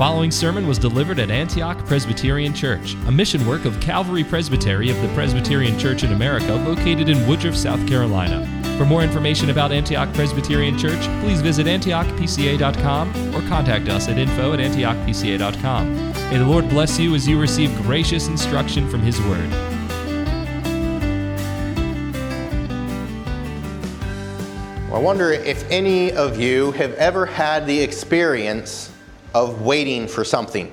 following sermon was delivered at Antioch Presbyterian Church, a mission work of Calvary Presbytery of the Presbyterian Church in America located in Woodruff, South Carolina. For more information about Antioch Presbyterian Church, please visit antiochpca.com or contact us at info at antiochpca.com. May the Lord bless you as you receive gracious instruction from His Word. Well, I wonder if any of you have ever had the experience of waiting for something.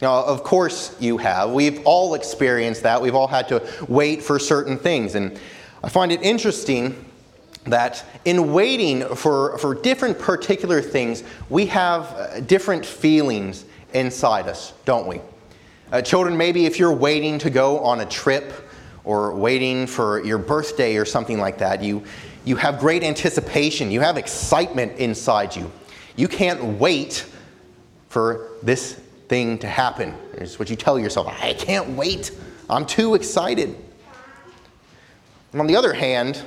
Now, of course, you have. We've all experienced that. We've all had to wait for certain things. And I find it interesting that in waiting for, for different particular things, we have uh, different feelings inside us, don't we? Uh, children, maybe if you're waiting to go on a trip or waiting for your birthday or something like that, you, you have great anticipation, you have excitement inside you. You can't wait for this thing to happen. It's what you tell yourself. I can't wait. I'm too excited. And on the other hand,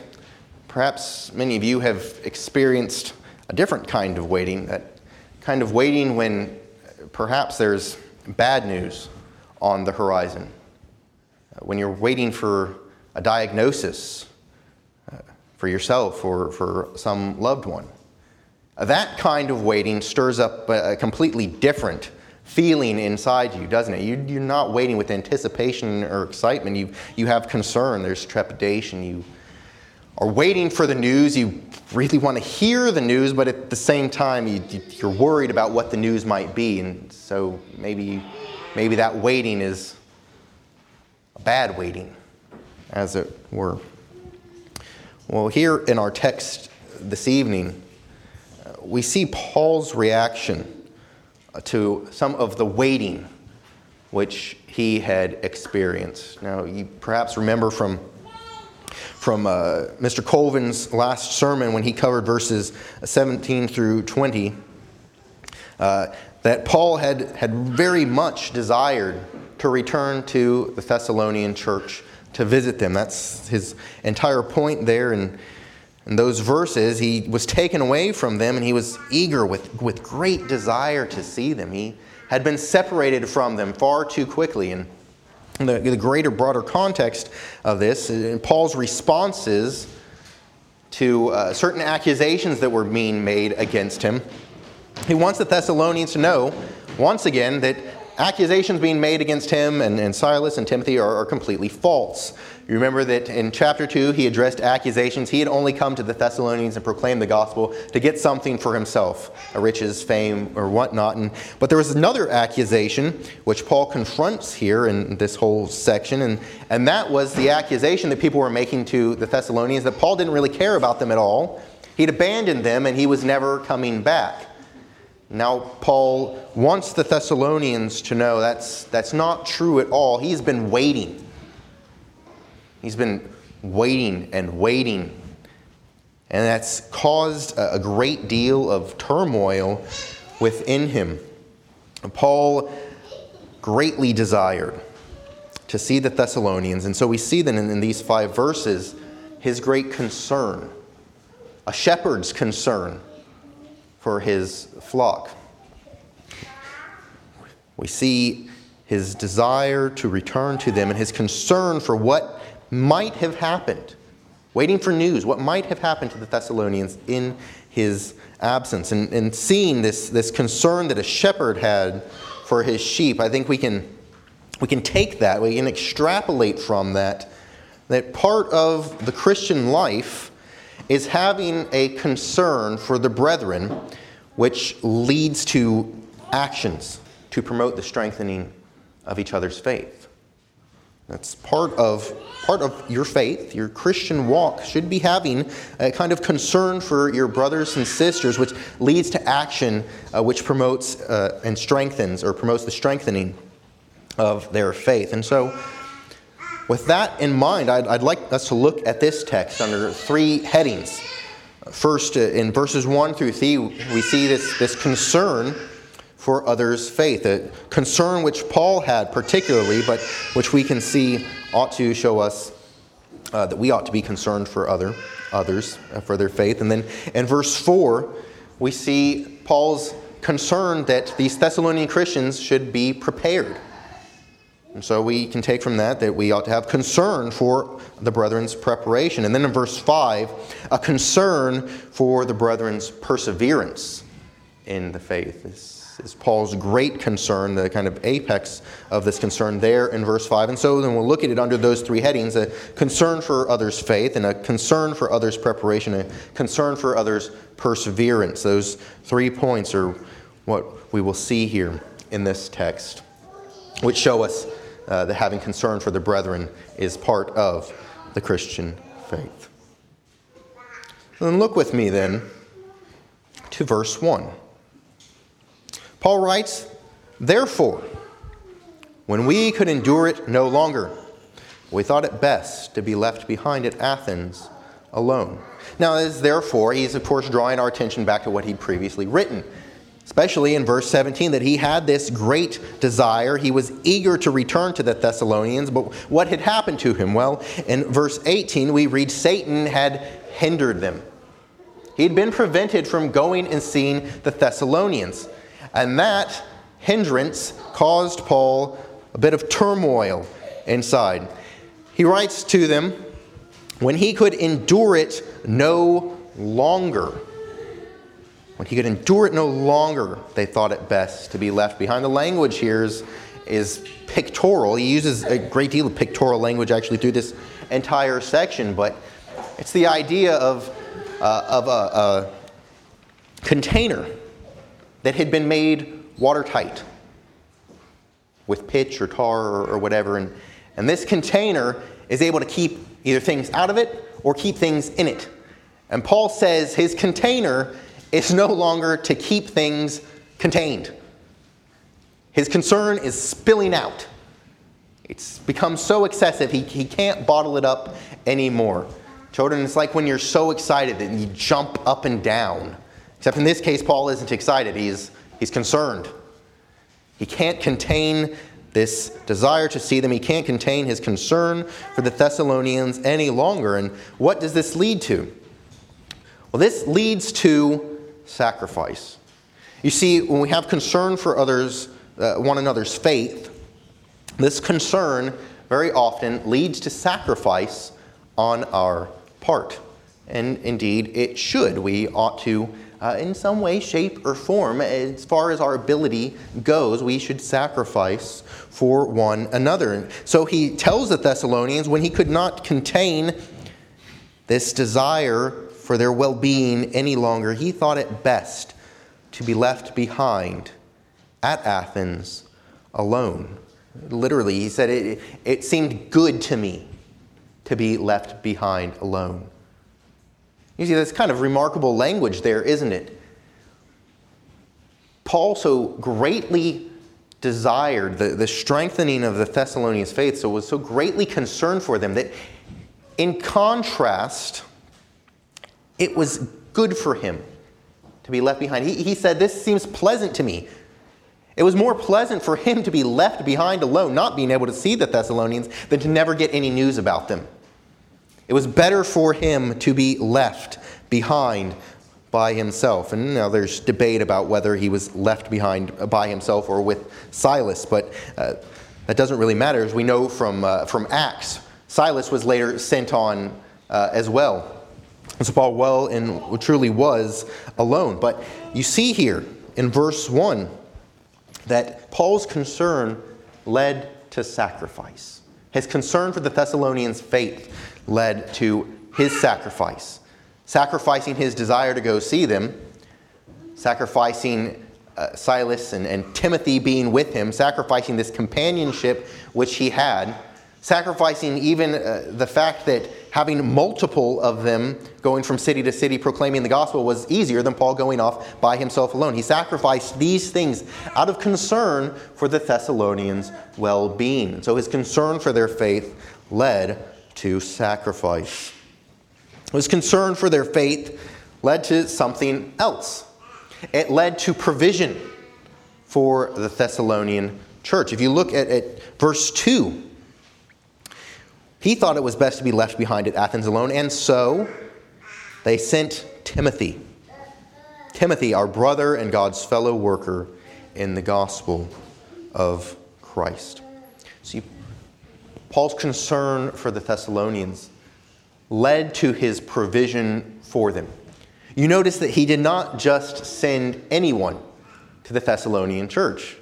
perhaps many of you have experienced a different kind of waiting, that kind of waiting when perhaps there's bad news on the horizon, when you're waiting for a diagnosis uh, for yourself or for some loved one. That kind of waiting stirs up a completely different feeling inside you, doesn't it? You, are not waiting with anticipation or excitement. You, you have concern, there's trepidation. You are waiting for the news. You really want to hear the news, but at the same time, you, you're worried about what the news might be. And so maybe, maybe that waiting is a bad waiting, as it were. Well, here in our text this evening, we see Paul's reaction to some of the waiting which he had experienced. Now, you perhaps remember from, from uh, Mr. Colvin's last sermon when he covered verses 17 through 20 uh, that Paul had, had very much desired to return to the Thessalonian church to visit them. That's his entire point there. And in those verses, he was taken away from them and he was eager with, with great desire to see them. He had been separated from them far too quickly. And the, the greater, broader context of this, in Paul's responses to uh, certain accusations that were being made against him, he wants the Thessalonians to know, once again, that accusations being made against him and, and Silas and Timothy are, are, completely false. You remember that in chapter 2, he addressed accusations. He had only come to the Thessalonians and proclaimed the gospel to get something for himself, a riches, fame, or whatnot. And, but there was another accusation which Paul confronts here in this whole section, and, and that was the accusation that people were making to the Thessalonians that Paul didn't really care about them at all. He'd abandoned them and he was never coming back. Now, Paul wants the Thessalonians to know that's, that's not true at all. He's been waiting. He's been waiting and waiting. And that's caused a great deal of turmoil within him. Paul greatly desired to see the Thessalonians. And so we see then in, these five verses his great concern, a shepherd's concern for his flock. We see his desire to return to them and his concern for what might have happened, waiting for news, what might have happened to the Thessalonians in his absence. And, and seeing this, this concern that a shepherd had for his sheep, I think we can, we can take that, we can extrapolate from that, that part of the Christian life is having a concern for the brethren, which leads to actions to promote the strengthening of each other's faith. That's part of, part of your faith. Your Christian walk should be having a kind of concern for your brothers and sisters, which leads to action, uh, which promotes uh, and strengthens or promotes the strengthening of their faith. And so, with that in mind, I'd, I'd, like us to look at this text under three headings. First, uh, in verses 1 through 3, we see this, this concern for others' faith, a concern which Paul had particularly, but which we can see ought to show us uh, that we ought to be concerned for other, others, uh, for their faith. And then in verse 4, we see Paul's concern that these Thessalonian Christians should be prepared. And so we can take from that that we ought to have concern for the brethren's preparation. And then in verse 5, a concern for the brethren's perseverance in the faith. This is Paul's great concern, the kind of apex of this concern there in verse 5. And so then we'll look at it under those three headings a concern for others' faith, and a concern for others' preparation, a concern for others' perseverance. Those three points are what we will see here in this text, which show us uh, that having concern for the brethren is part of the Christian faith. Then look with me then to verse 1. Paul writes, Therefore, when we could endure it no longer, we thought it best to be left behind at Athens alone. Now, as therefore, he's of course drawing our attention back to what he'd previously written, especially in verse 17, that he had this great desire. He was eager to return to the Thessalonians, but what had happened to him? Well, in verse 18, we read Satan had hindered them. He'd been prevented from going and seeing the Thessalonians. And that hindrance caused Paul a bit of turmoil inside. He writes to them, when he could endure it no longer. When he could endure it no longer, they thought it best to be left behind. The language here is, is pictorial. He uses a great deal of pictorial language actually through this entire section, but it's the idea of, uh, of a, a container that had been made watertight with pitch or tar or, or whatever. And, and this container is able to keep either things out of it or keep things in it. And Paul says his container is no longer to keep things contained. His concern is spilling out. It's become so excessive, he, he can't bottle it up anymore. Children, it's like when you're so excited that you jump up and down. Except in this case, Paul isn't excited, he's, he's concerned. He can't contain this desire to see them. He can't contain his concern for the Thessalonians any longer. And what does this lead to? Well, this leads to sacrifice. You see, when we have concern for others, uh, one another's faith, this concern very often leads to sacrifice on our part. And indeed, it should. We ought to uh, in some way, shape, or form, as far as our ability goes, we should sacrifice for one another. So he tells the Thessalonians when he could not contain this desire for their well being any longer, he thought it best to be left behind at Athens alone. Literally, he said, It, it seemed good to me to be left behind alone. You see, that's kind of remarkable language there, isn't it? Paul so greatly desired the, the strengthening of the Thessalonians' faith, so was so greatly concerned for them that, in contrast, it was good for him to be left behind. He, he said, This seems pleasant to me. It was more pleasant for him to be left behind alone, not being able to see the Thessalonians, than to never get any news about them. It was better for him to be left behind by himself. And now there's debate about whether he was left behind by himself or with Silas, but uh, that doesn't really matter, as we know from, uh, from Acts. Silas was later sent on uh, as well. And so Paul well and truly was alone. But you see here in verse 1 that Paul's concern led to sacrifice. His concern for the Thessalonians' faith led to his sacrifice, sacrificing his desire to go see them, sacrificing uh, Silas and, and Timothy being with him, sacrificing this companionship which he had, sacrificing even uh, the fact that having multiple of them going from city to city proclaiming the gospel was easier than Paul going off by himself alone. He sacrificed these things out of concern for the Thessalonians' well being. So his concern for their faith led to sacrifice. His concern for their faith led to something else. It led to provision for the Thessalonian church. If you look at, at verse 2, he thought it was best to be left behind at Athens alone, and so they sent Timothy. Timothy, our brother and God's fellow worker in the gospel of Christ. See, Paul's concern for the Thessalonians led to his provision for them. You notice that he did not just send anyone to the Thessalonian church.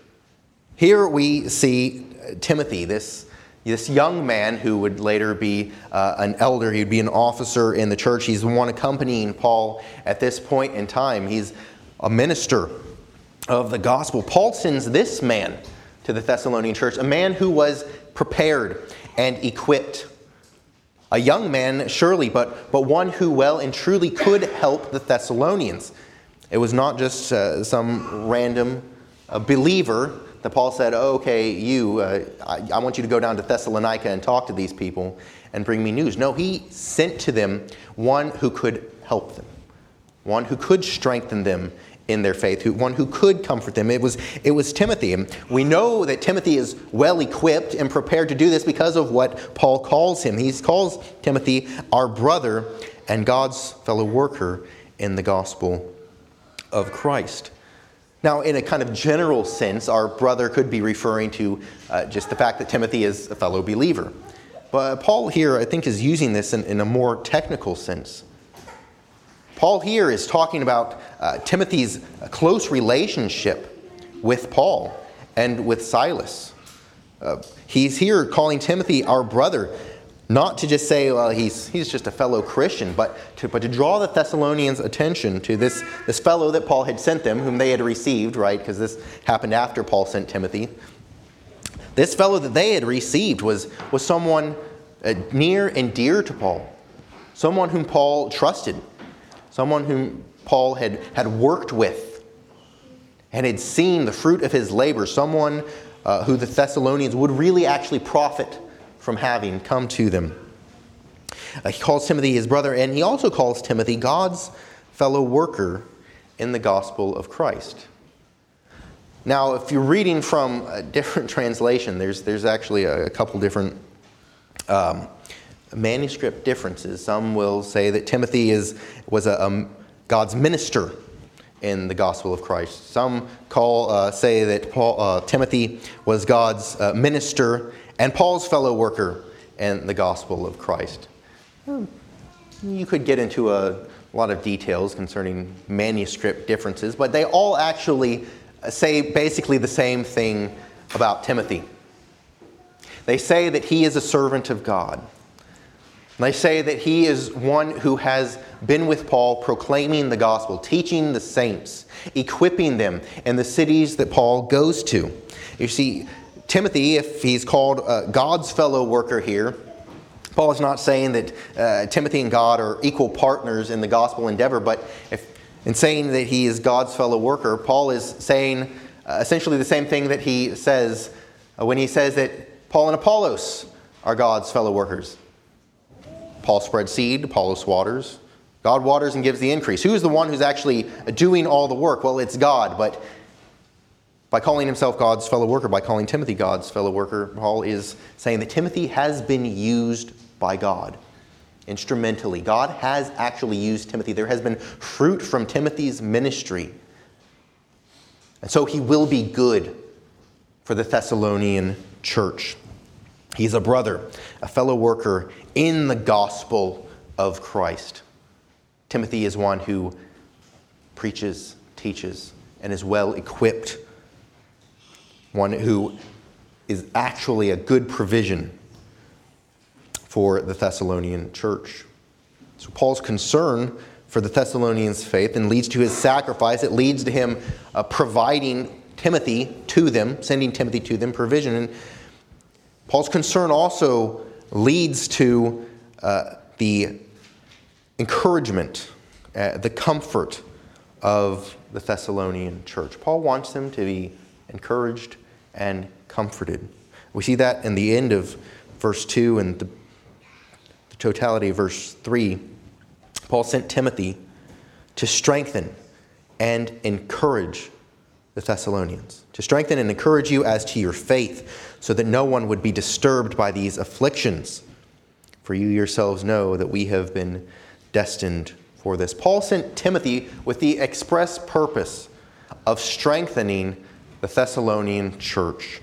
Here we see Timothy, this, this young man who would later be uh, an elder. He'd be an officer in the church. He's the one accompanying Paul at this point in time. He's a minister of the gospel. Paul sends this man to the Thessalonian church, a man who was prepared and equipped. A young man, surely, but, but one who well and truly could help the Thessalonians. It was not just uh, some random uh, believer that Paul said, oh, okay, you, uh, I, I want you to go down to Thessalonica and talk to these people and bring me news. No, he sent to them one who could help them, one who could strengthen them in their faith, who, one who could comfort them. It was, it was Timothy. And we know that Timothy is well equipped and prepared to do this because of what Paul calls him. He calls Timothy our brother and God's fellow worker in the gospel of Christ. Now, in a kind of general sense, our brother could be referring to uh, just the fact that Timothy is a fellow believer. But Paul here, I think, is using this in, in a more technical sense. Paul here is talking about uh, Timothy's close relationship with Paul and with Silas. Uh, he's here calling Timothy our brother, not to just say, well, he's, he's just a fellow Christian, but to, but to draw the Thessalonians' attention to this, this fellow that Paul had sent them, whom they had received, right? Because this happened after Paul sent Timothy. This fellow that they had received was, was someone uh, near and dear to Paul, someone whom Paul trusted someone whom Paul had, had worked with and had seen the fruit of his labor, someone uh, who the Thessalonians would really actually profit from having come to them. Uh, he calls Timothy his brother, and he also calls Timothy God's fellow worker in the gospel of Christ. Now, if you're reading from a different translation, there's, there's actually a, a couple different um, manuscript differences. Some will say that Timothy is, was a, a God's minister in the gospel of Christ. Some call, uh, say that Paul, uh, Timothy was God's uh, minister and Paul's fellow worker in the gospel of Christ. Hmm. You could get into a lot of details concerning manuscript differences, but they all actually say basically the same thing about Timothy. They say that he is a servant of God. They say that he is one who has been with Paul proclaiming the gospel, teaching the saints, equipping them in the cities that Paul goes to. You see, Timothy, if he's called uh, God's fellow worker here, Paul is not saying that uh, Timothy and God are equal partners in the gospel endeavor, but if, in saying that he is God's fellow worker, Paul is saying uh, essentially the same thing that he says uh, when he says that Paul and Apollos are God's fellow workers. Paul spreads seed, Apollos waters. God waters and gives the increase. Who is the one who's actually doing all the work? Well, it's God, but by calling himself God's fellow worker, by calling Timothy God's fellow worker, Paul is saying that Timothy has been used by God instrumentally. God has actually used Timothy. There has been fruit from Timothy's ministry. And so he will be good for the Thessalonian church. He's a brother, a fellow worker in the gospel of Christ. Timothy is one who preaches, teaches, and is well equipped, one who is actually a good provision for the Thessalonian church. So, Paul's concern for the Thessalonians' faith and leads to his sacrifice. It leads to him uh, providing Timothy to them, sending Timothy to them, provision. And Paul's concern also leads to uh, the encouragement, uh, the comfort of the Thessalonian church. Paul wants them to be encouraged and comforted. We see that in the end of verse 2 and the, the totality of verse 3. Paul sent Timothy to strengthen and encourage the Thessalonians, to strengthen and encourage you as to your faith, so that no one would be disturbed by these afflictions. For you yourselves know that we have been destined for this. Paul sent Timothy with the express purpose of strengthening the Thessalonian church.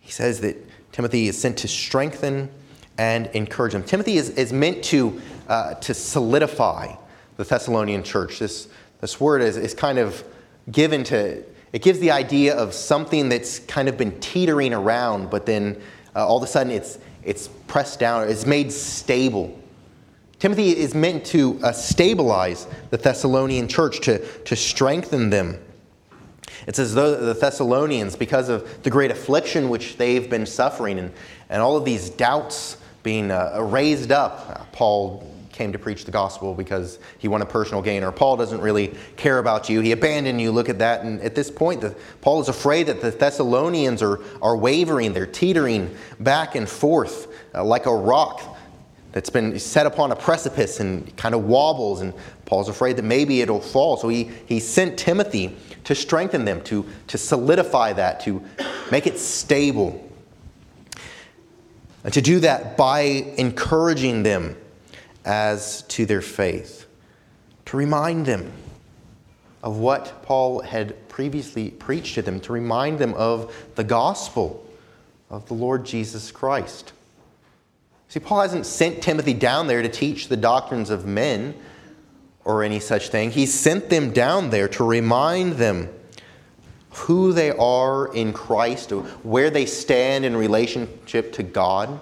He says that Timothy is sent to strengthen and encourage them. Timothy is, is meant to, uh, to solidify the Thessalonian church. This, this word is, is kind of given to, it gives the idea of something that's kind of been teetering around, but then uh, all of a sudden it's, it's pressed down, it's made stable. Timothy is meant to uh, stabilize the Thessalonian church, to, to strengthen them. It's as though the Thessalonians, because of the great affliction which they've been suffering and, and all of these doubts being uh, raised up, uh, Paul came to preach the gospel because he wanted personal gain, or Paul doesn't really care about you. He abandoned you. Look at that. And at this point, the, Paul is afraid that the Thessalonians are, are wavering, they're teetering back and forth uh, like a rock that's been set upon a precipice and kind of wobbles, and Paul's afraid that maybe it'll fall. So he, he sent Timothy to strengthen them, to, to solidify that, to make it stable. And to do that by encouraging them as to their faith, to remind them of what Paul had previously preached to them, to remind them of the gospel of the Lord Jesus Christ. See, Paul hasn't sent Timothy down there to teach the doctrines of men or any such thing. He sent them down there to remind them who they are in Christ, where they stand in relationship to God,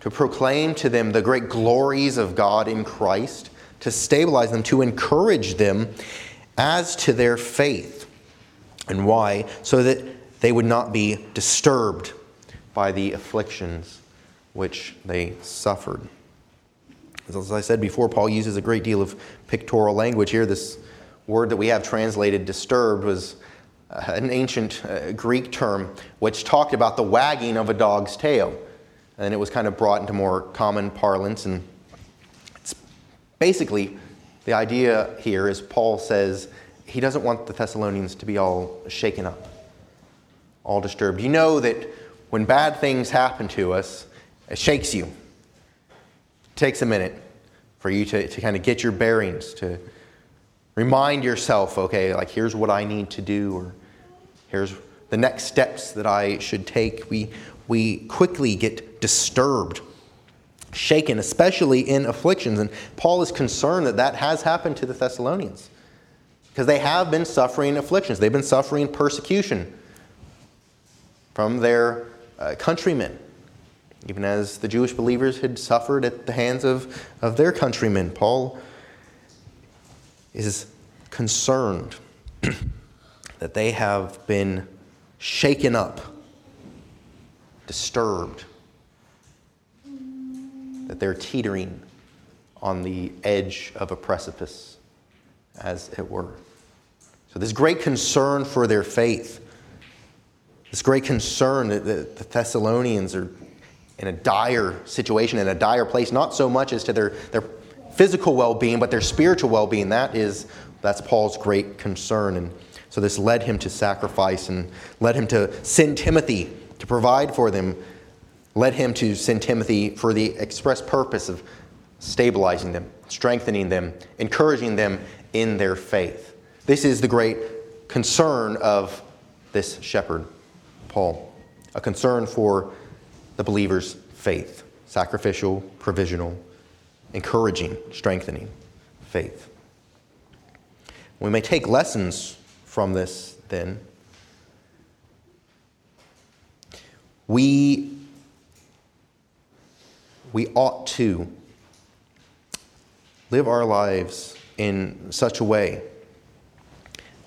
to proclaim to them the great glories of God in Christ, to stabilize them, to encourage them as to their faith. And why? So that they would not be disturbed by the afflictions which they suffered. As I said before, Paul uses a great deal of pictorial language here. This word that we have translated disturbed was uh, an ancient uh, Greek term which talked about the wagging of a dog's tail. And it was kind of brought into more common parlance. And it's basically the idea here is Paul says he doesn't want the Thessalonians to be all shaken up, all disturbed. You know that when bad things happen to us, it shakes you. It takes a minute for you to, to kind of get your bearings, to remind yourself, okay, like here's what I need to do, or here's the next steps that I should take. We, we quickly get disturbed, shaken, especially in afflictions. And Paul is concerned that that has happened to the Thessalonians because they have been suffering afflictions, they've been suffering persecution from their uh, countrymen even as the Jewish believers had suffered at the hands of, of their countrymen. Paul is concerned that they have been shaken up, disturbed, that they're teetering on the edge of a precipice, as it were. So, this great concern for their faith, this great concern that the Thessalonians are in a dire situation, in a dire place, not so much as to their, their physical well being, but their spiritual well being. That is, that's Paul's great concern. And so this led him to sacrifice and led him to send Timothy to provide for them, led him to send Timothy for the express purpose of stabilizing them, strengthening them, encouraging them in their faith. This is the great concern of this shepherd, Paul, a concern for the believer's faith sacrificial, provisional, encouraging, strengthening faith. We may take lessons from this then. We, we ought to live our lives in such a way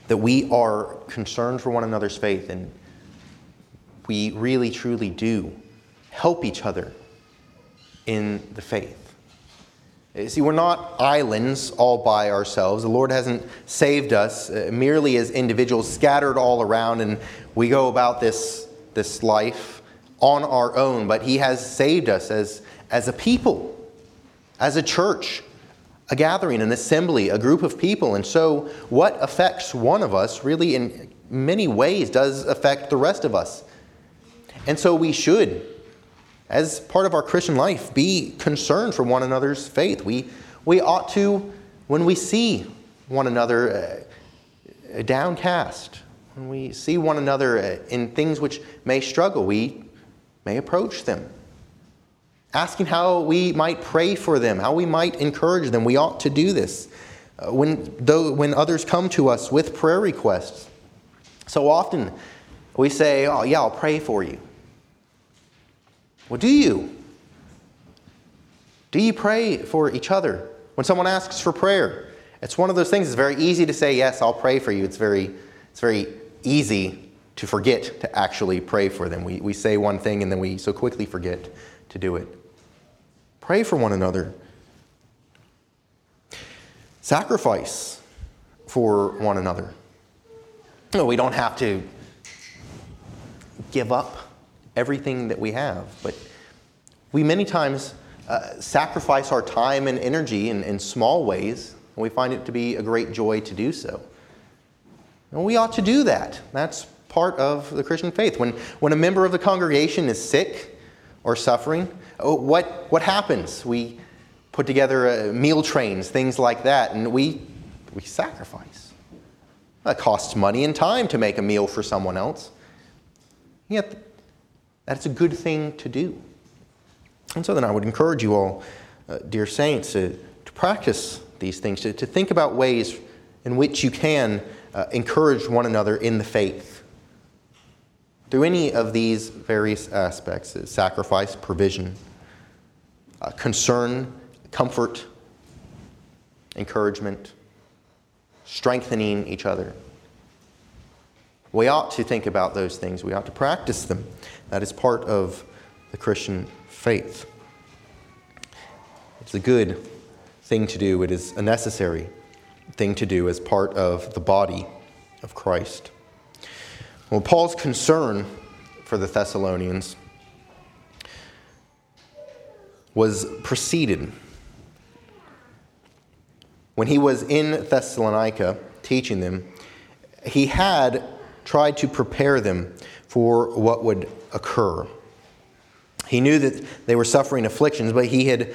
that we are concerned for one another's faith and we really truly do help each other in the faith. See, we're not islands all by ourselves. The Lord hasn't saved us uh, merely as individuals scattered all around and we go about this, this life on our own, but He has saved us as, as a people, as a church, a gathering, an assembly, a group of people. And so, what affects one of us really in many ways does affect the rest of us. And so, we should as part of our Christian life, be concerned for one another's faith. We, We ought to, when we see one another uh, downcast, when we see one another uh, in things which may struggle, we may approach them. Asking how we might pray for them, how we might encourage them. We ought to do this. Uh, when, though, when others come to us with prayer requests, so often we say, Oh, yeah, I'll pray for you. Well, do you? Do you pray for each other? When someone asks for prayer, it's one of those things, it's very easy to say, Yes, I'll pray for you. It's very, it's very easy to forget to actually pray for them. We, we say one thing and then we so quickly forget to do it. Pray for one another. Sacrifice for one another. No, we don't have to give up everything that we have, but we many times uh, sacrifice our time and energy in, in small ways, and we find it to be a great joy to do so. And we ought to do that. That's part of the Christian faith. When, when a member of the congregation is sick or suffering, oh, what, what happens? We put together uh, meal trains, things like that, and we, we sacrifice. It costs money and time to make a meal for someone else. Yet, that's a good thing to do. And so then I would encourage you all, uh, dear saints, to, to practice these things, to, to think about ways in which you can uh, encourage one another in the faith. Through any of these various aspects uh, sacrifice, provision, uh, concern, comfort, encouragement, strengthening each other. We ought to think about those things. We ought to practice them. That is part of the Christian faith. It's a good thing to do, it is a necessary thing to do as part of the body of Christ. Well, Paul's concern for the Thessalonians was preceded. When he was in Thessalonica teaching them, he had tried to prepare them for what would occur. He knew that they were suffering afflictions, but he had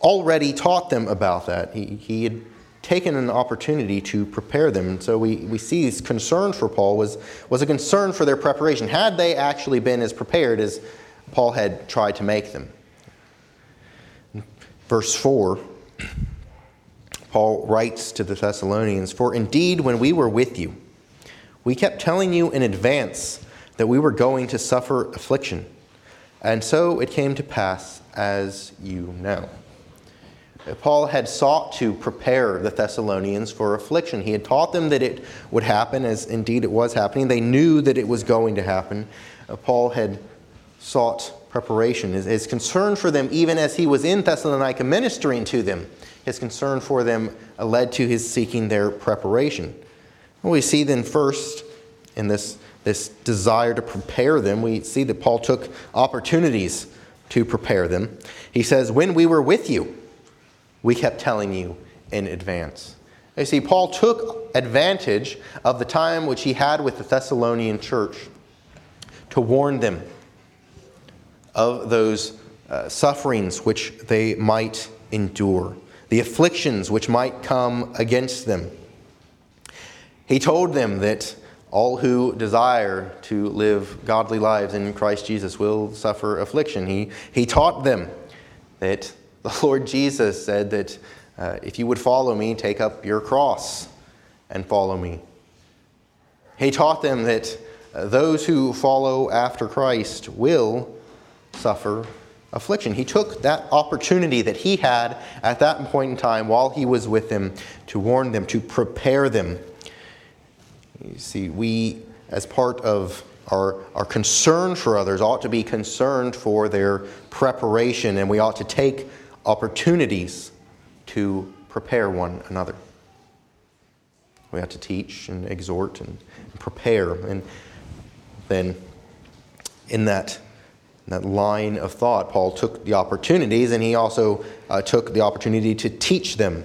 already taught them about that. He, he had taken an opportunity to prepare them. And so we, we see his concern for Paul was, was a concern for their preparation. Had they actually been as prepared as Paul had tried to make them? Verse 4, Paul writes to the Thessalonians For indeed, when we were with you, we kept telling you in advance that we were going to suffer affliction. And so it came to pass as you know. Paul had sought to prepare the Thessalonians for affliction. He had taught them that it would happen, as indeed it was happening. They knew that it was going to happen. Uh, Paul had sought preparation. His, his, concern for them, even as he was in Thessalonica ministering to them, his concern for them led to his seeking their preparation. We see then first in this, this desire to prepare them, we see that Paul took opportunities to prepare them. He says, When we were with you, we kept telling you in advance. You see, Paul took advantage of the time which he had with the Thessalonian church to warn them of those uh, sufferings which they might endure, the afflictions which might come against them. He told them that all who desire to live godly lives in Christ Jesus will suffer affliction. He, he taught them that the Lord Jesus said that uh, if you would follow me, take up your cross and follow me. He taught them that uh, those who follow after Christ will suffer affliction. He took that opportunity that he had at that point in time while he was with them to warn them, to prepare them. You see, we, as part of our, our concern for others, ought to be concerned for their preparation, and we ought to take opportunities to prepare one another. We have to teach and exhort and prepare. And then in that, that line of thought, Paul took the opportunities and he also uh, took the opportunity to teach them.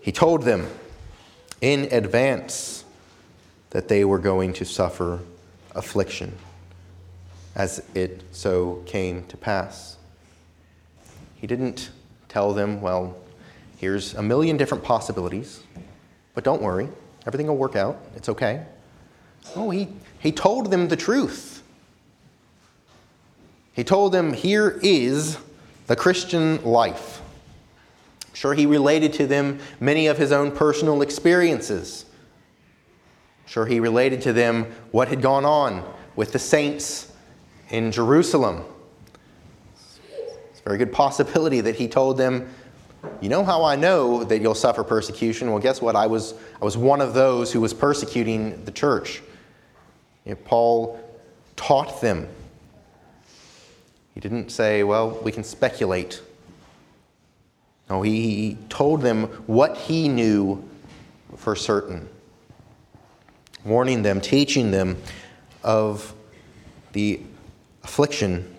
He told them in advance that they were going to suffer affliction as it so came to pass. He didn't tell them, well, here's a million different possibilities, but don't worry, everything will work out. It's okay. Oh, he, he told them the truth. He told them, here is the Christian life. Sure, he related to them many of his own personal experiences. Sure, he related to them what had gone on with the saints in Jerusalem It's a very good possibility that he told them, You know how I know that you'll suffer persecution? Well, guess what? I was, I was one of those who was persecuting the church. You know, Paul taught them. He didn't say, Well, we can speculate. No, he, told them what he knew for certain, warning them, teaching them of the affliction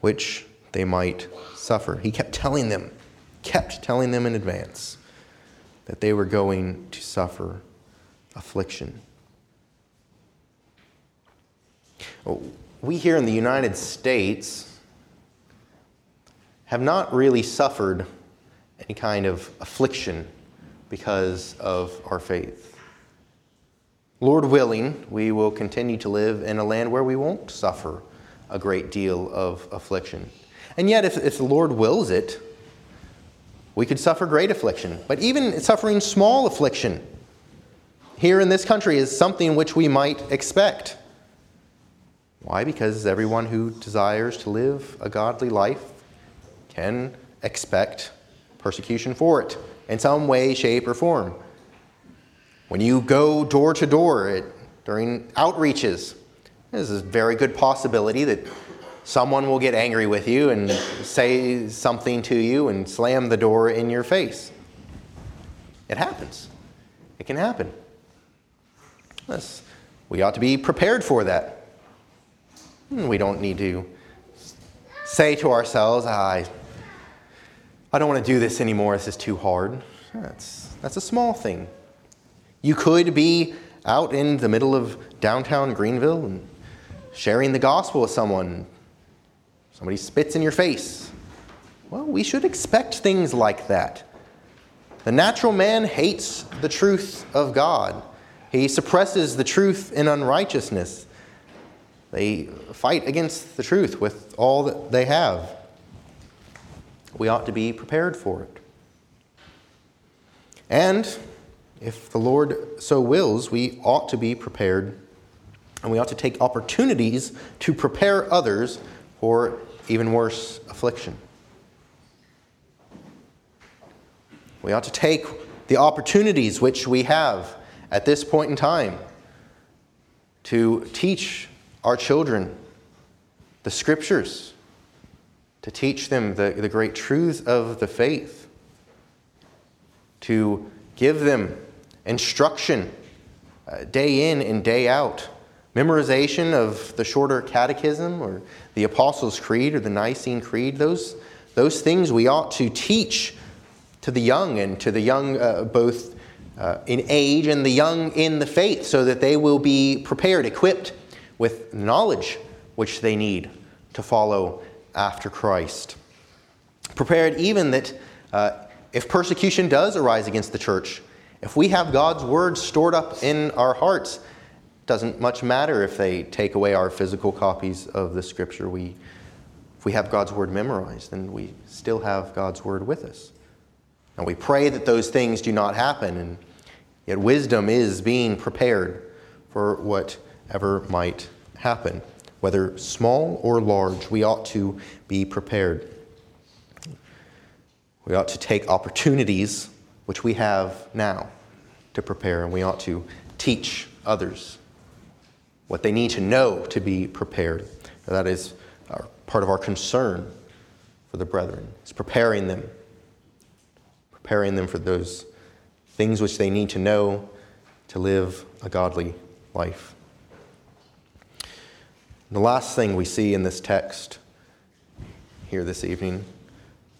which they might suffer. He kept telling them, kept telling them in advance that they were going to suffer affliction. We here in the United States have not really suffered any kind of affliction because of our faith. Lord willing, we will continue to live in a land where we won't suffer a great deal of affliction. And yet, if, if the Lord wills it, we could suffer great affliction. But even suffering small affliction here in this country is something which we might expect. Why? Because everyone who desires to live a godly life can expect persecution for it in some way, shape, or form. When you go door to door during outreaches, there's a very good possibility that someone will get angry with you and say something to you and slam the door in your face. It happens. It can happen. Yes, we ought to be prepared for that. Hmm, we don't need to say to ourselves, I, I don't want to do this anymore. This is too hard. That's, that's a small thing. You could be out in the middle of downtown Greenville and sharing the gospel with someone, Somebody spits in your face. Well, we should expect things like that. The natural man hates the truth of God. He suppresses the truth in unrighteousness. They fight against the truth with all that they have. We ought to be prepared for it. And if the Lord so wills, we ought to be prepared and we ought to take opportunities to prepare others for even worse, affliction. We ought to take the opportunities which we have at this point in time to teach our children the scriptures, to teach them the, the great truths of the faith, to give them instruction uh, day in and day out. Memorization of the shorter catechism or the Apostles' Creed or the Nicene Creed, those, those things we ought to teach to the young and to the young uh, both uh, in age and the young in the faith so that they will be prepared, equipped with knowledge which they need to follow after Christ. Prepared even that uh, if persecution does arise against the church, if we have God's word stored up in our hearts, doesn't much matter if they take away our physical copies of the scripture. We, if we have God's word memorized, then we still have God's word with us. And we pray that those things do not happen, and yet wisdom is being prepared for whatever might happen. Whether small or large, we ought to be prepared. We ought to take opportunities which we have now to prepare, and we ought to teach others what they need to know to be prepared. That is our, part of our concern for the brethren. It's preparing them, preparing them for those things which they need to know to live a godly life. The last thing we see in this text here this evening,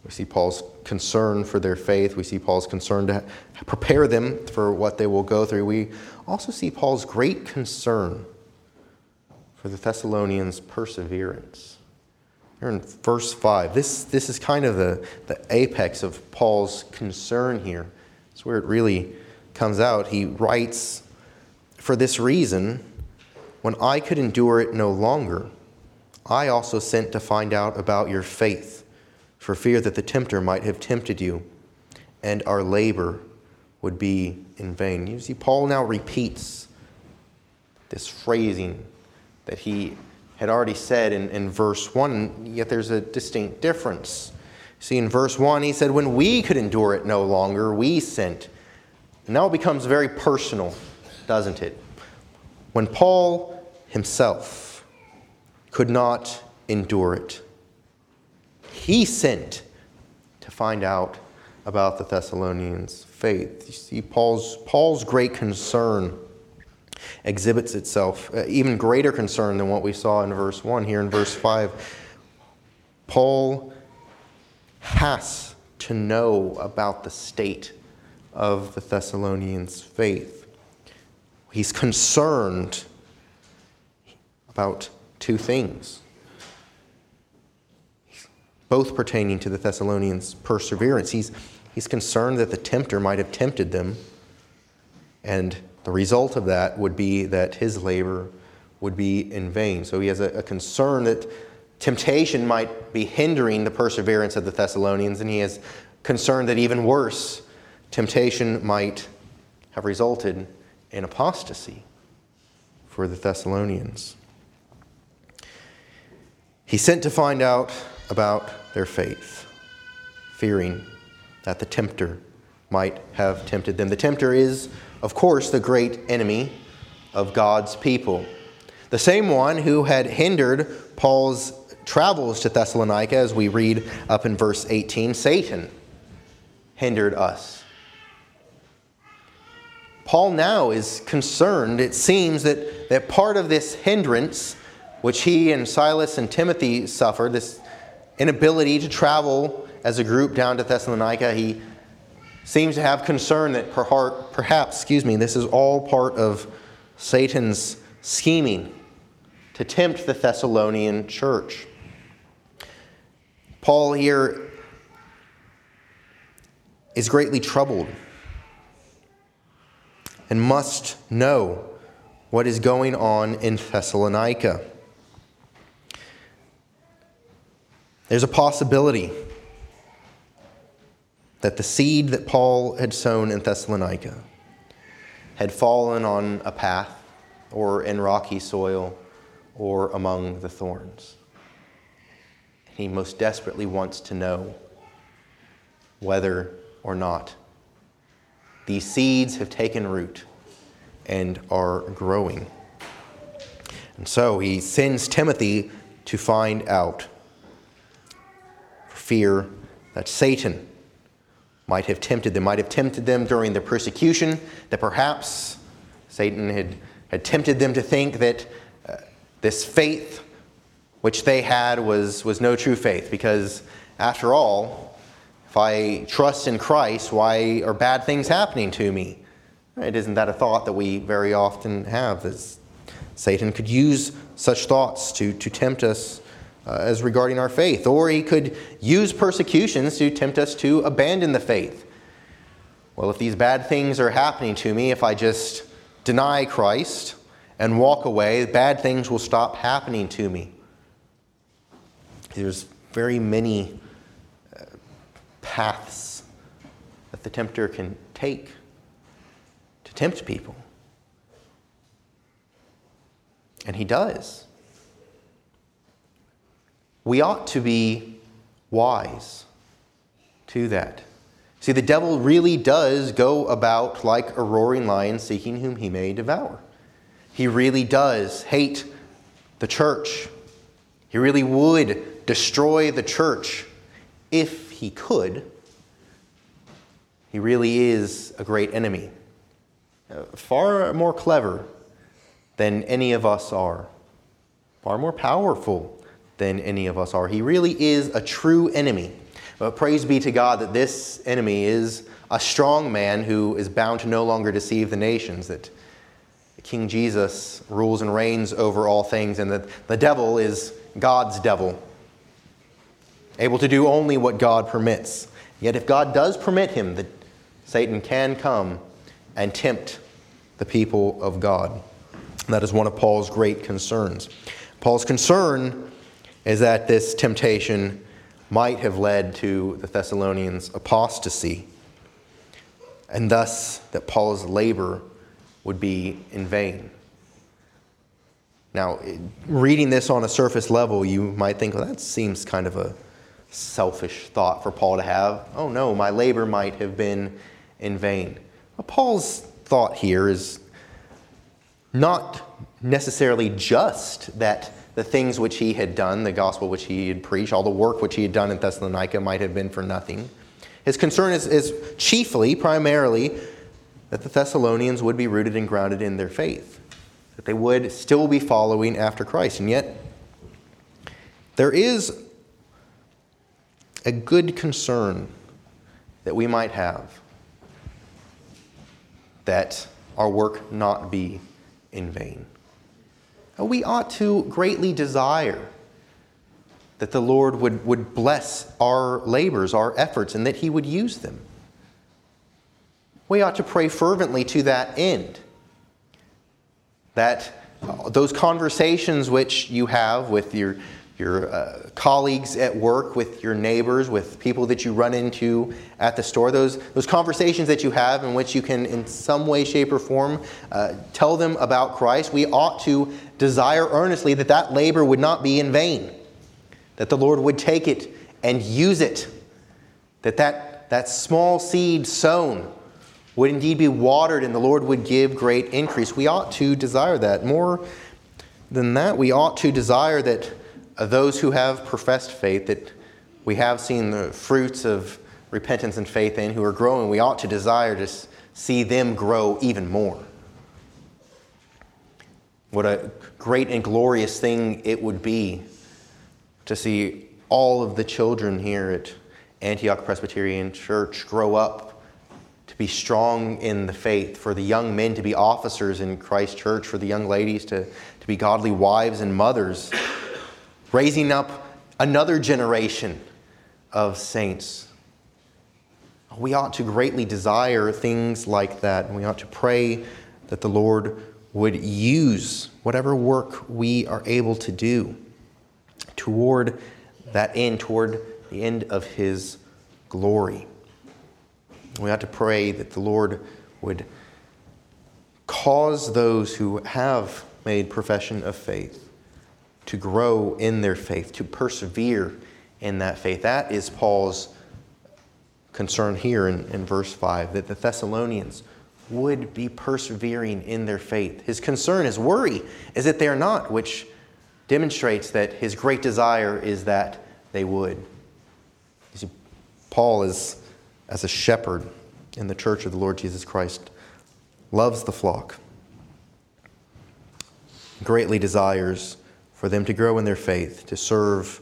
we see Paul's concern for their faith. We see Paul's concern to prepare them for what they will go through. We also see Paul's great concern for the Thessalonians' perseverance. Here in verse 5, this, this is kind of the, the apex of Paul's concern here. It's where it really comes out. He writes, For this reason, when I could endure it no longer, I also sent to find out about your faith, for fear that the tempter might have tempted you, and our labor would be in vain. You see, Paul now repeats this phrasing that he had already said in, in verse 1, yet there's a distinct difference. See, in verse 1, he said, When we could endure it no longer, we sent. And now it becomes very personal, doesn't it? When Paul himself could not endure it, he sent to find out about the Thessalonians' faith. You see, Paul's, Paul's great concern exhibits itself, uh, even greater concern than what we saw in verse 1 here in verse 5. Paul has to know about the state of the Thessalonians' faith. He's concerned about two things, both pertaining to the Thessalonians' perseverance. He's, he's concerned that the tempter might have tempted them, and the result of that would be that his labor would be in vain. So he has a, a concern that temptation might be hindering the perseverance of the Thessalonians, and he has concern that even worse, temptation might have resulted in apostasy for the Thessalonians. He sent to find out about their faith, fearing that the tempter might have tempted them. The tempter is of course, the great enemy of God's people. The same one who had hindered Paul's travels to Thessalonica, as we read up in verse 18, Satan hindered us. Paul now is concerned, it seems, that, that part of this hindrance, which he and Silas and Timothy suffered, this inability to travel as a group down to Thessalonica, he seems to have concern that perhaps, excuse me, this is all part of Satan's scheming to tempt the Thessalonian church. Paul here is greatly troubled and must know what is going on in Thessalonica. There's a possibility that the seed that Paul had sown in Thessalonica had fallen on a path or in rocky soil or among the thorns. He most desperately wants to know whether or not these seeds have taken root and are growing. And so he sends Timothy to find out fear that Satan might have tempted them, might have tempted them during the persecution, that perhaps Satan had, had tempted them to think that uh, this faith which they had was, was no true faith, because after all, if I trust in Christ, why are bad things happening to me? It isn't that a thought that we very often have? That Satan could use such thoughts to, to tempt us uh, as regarding our faith, or he could use persecutions to tempt us to abandon the faith. Well, if these bad things are happening to me, if I just deny Christ and walk away, bad things will stop happening to me. There's very many uh, paths that the tempter can take to tempt people. And he does we ought to be wise to that. See, the devil really does go about like a roaring lion seeking whom he may devour. He really does hate the church. He really would destroy the church if he could. He really is a great enemy, uh, far more clever than any of us are, far more powerful than any of us are. He really is a true enemy. But praise be to God that this enemy is a strong man who is bound to no longer deceive the nations, that King Jesus rules and reigns over all things, and that the devil is God's devil. able to do only what God permits. Yet, if God does permit him, that Satan can come and tempt the people of God. That is one of Paul's great concerns. Paul's concern is that this temptation might have led to the Thessalonians' apostasy, and thus that Paul's labor would be in vain. Now, reading this on a surface level, you might think, well, that seems kind of a selfish thought for Paul to have. Oh no, my labor might have been in vain. Paul's thought here is not necessarily just that the things which he had done, the gospel which he had preached, all the work which he had done in Thessalonica might have been for nothing. His concern is, is chiefly, primarily, that the Thessalonians would be rooted and grounded in their faith, that they would still be following after Christ. And yet, there is a good concern that we might have that our work not be in vain. We ought to greatly desire that the Lord would, would bless our labors, our efforts, and that He would use them. We ought to pray fervently to that end. That uh, those conversations which you have with your your uh, colleagues at work, with your neighbors, with people that you run into at the store, those, those conversations that you have in which you can, in some way, shape, or form, uh, tell them about Christ, we ought to desire earnestly that that labor would not be in vain, that the Lord would take it and use it, that that, that small seed sown would indeed be watered and the Lord would give great increase. We ought to desire that. More than that, we ought to desire that Uh, those who have professed faith that we have seen the fruits of repentance and faith in who are growing, we ought to desire to see them grow even more. What a great and glorious thing it would be to see all of the children here at Antioch Presbyterian Church grow up to be strong in the faith, for the young men to be officers in Christ Church, for the young ladies to, to be godly wives and mothers raising up another generation of saints. We ought to greatly desire things like that, and we ought to pray that the Lord would use whatever work we are able to do toward that end, toward the end of His glory. We ought to pray that the Lord would cause those who have made profession of faith to grow in their faith, to persevere in that faith. That is Paul's concern here in, in verse 5 that the Thessalonians would be persevering in their faith. His concern, his worry, is that they are not, which demonstrates that his great desire is that they would. You see, Paul is, as a shepherd in the church of the Lord Jesus Christ, loves the flock, greatly desires for them to grow in their faith, to serve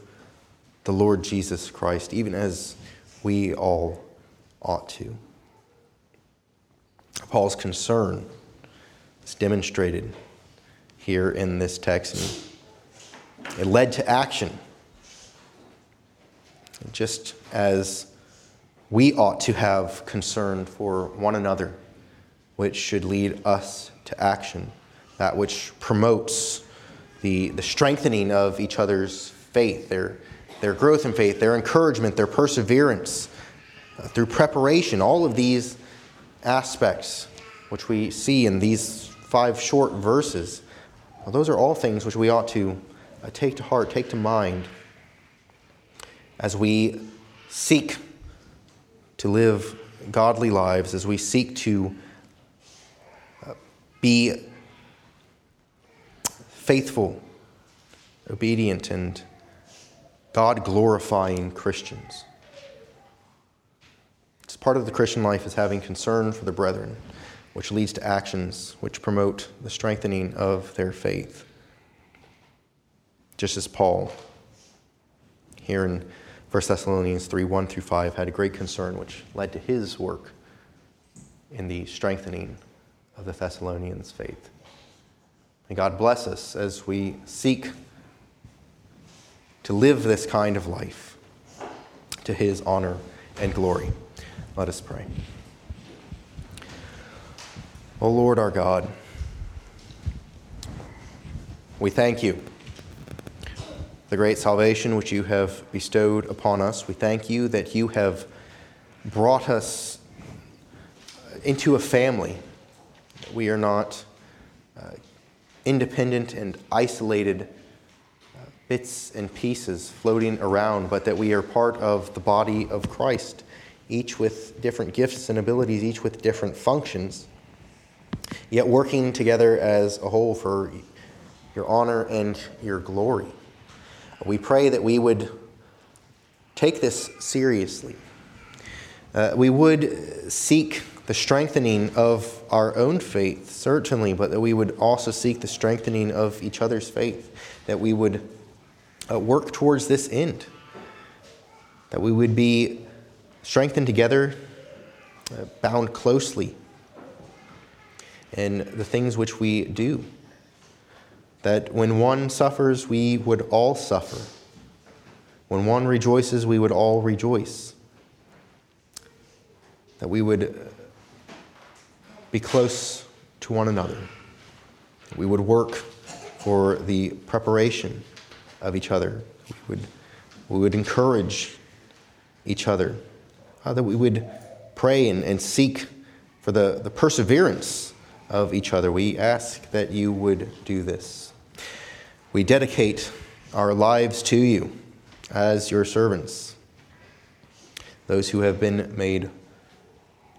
the Lord Jesus Christ, even as we all ought to. Paul's concern is demonstrated here in this text. And it led to action. Just as we ought to have concern for one another, which should lead us to action, that which promotes the, the strengthening of each other's faith, their, their growth in faith, their encouragement, their perseverance, uh, through preparation, all of these aspects which we see in these five short verses, well, those are all things which we ought to uh, take to heart, take to mind as we seek to live godly lives, as we seek to uh, be faithful, obedient, and God glorifying Christians. It's part of the Christian life is having concern for the brethren, which leads to actions which promote the strengthening of their faith. Just as Paul, here in 1 Thessalonians 3 1 through 5, had a great concern which led to his work in the strengthening of the Thessalonians' faith. May God bless us as we seek to live this kind of life. to his honor and glory. Let us pray. O Lord our God, we thank you the great salvation which you have bestowed upon us. We thank you that you have brought us into a family. We are not independent and isolated uh, bits and pieces floating around, but that we are part of the body of Christ, each with different gifts and abilities, each with different functions, yet working together as a whole for your honor and your glory. We pray that we would take this seriously. Uh, we would seek the strengthening of our own faith, certainly, but that we would also seek the strengthening of each other's faith, that we would uh, work towards this end, that we would be strengthened together, uh, bound closely in the things which we do that when one suffers, we would all suffer. When one rejoices, we would all rejoice. That we would be close to one another. We would work for the preparation of each other. We would, we would encourage each other. Uh, that we would pray and, and seek for the, the perseverance of each other. We ask that you would do this. We dedicate our lives to you as your servants, those who have been made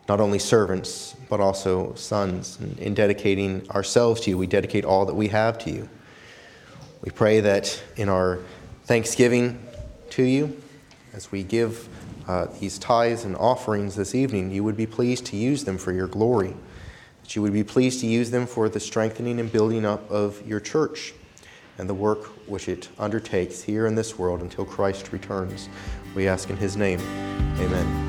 not only servants, but also sons. And in dedicating ourselves to you, we dedicate all that we have to you. We pray that in our thanksgiving to you, as we give uh, these tithes and offerings this evening, you would be pleased to use them for your glory, that you would be pleased to use them for the strengthening and building up of your church and the work which it undertakes here in this world until Christ returns. We ask in his name. Amen.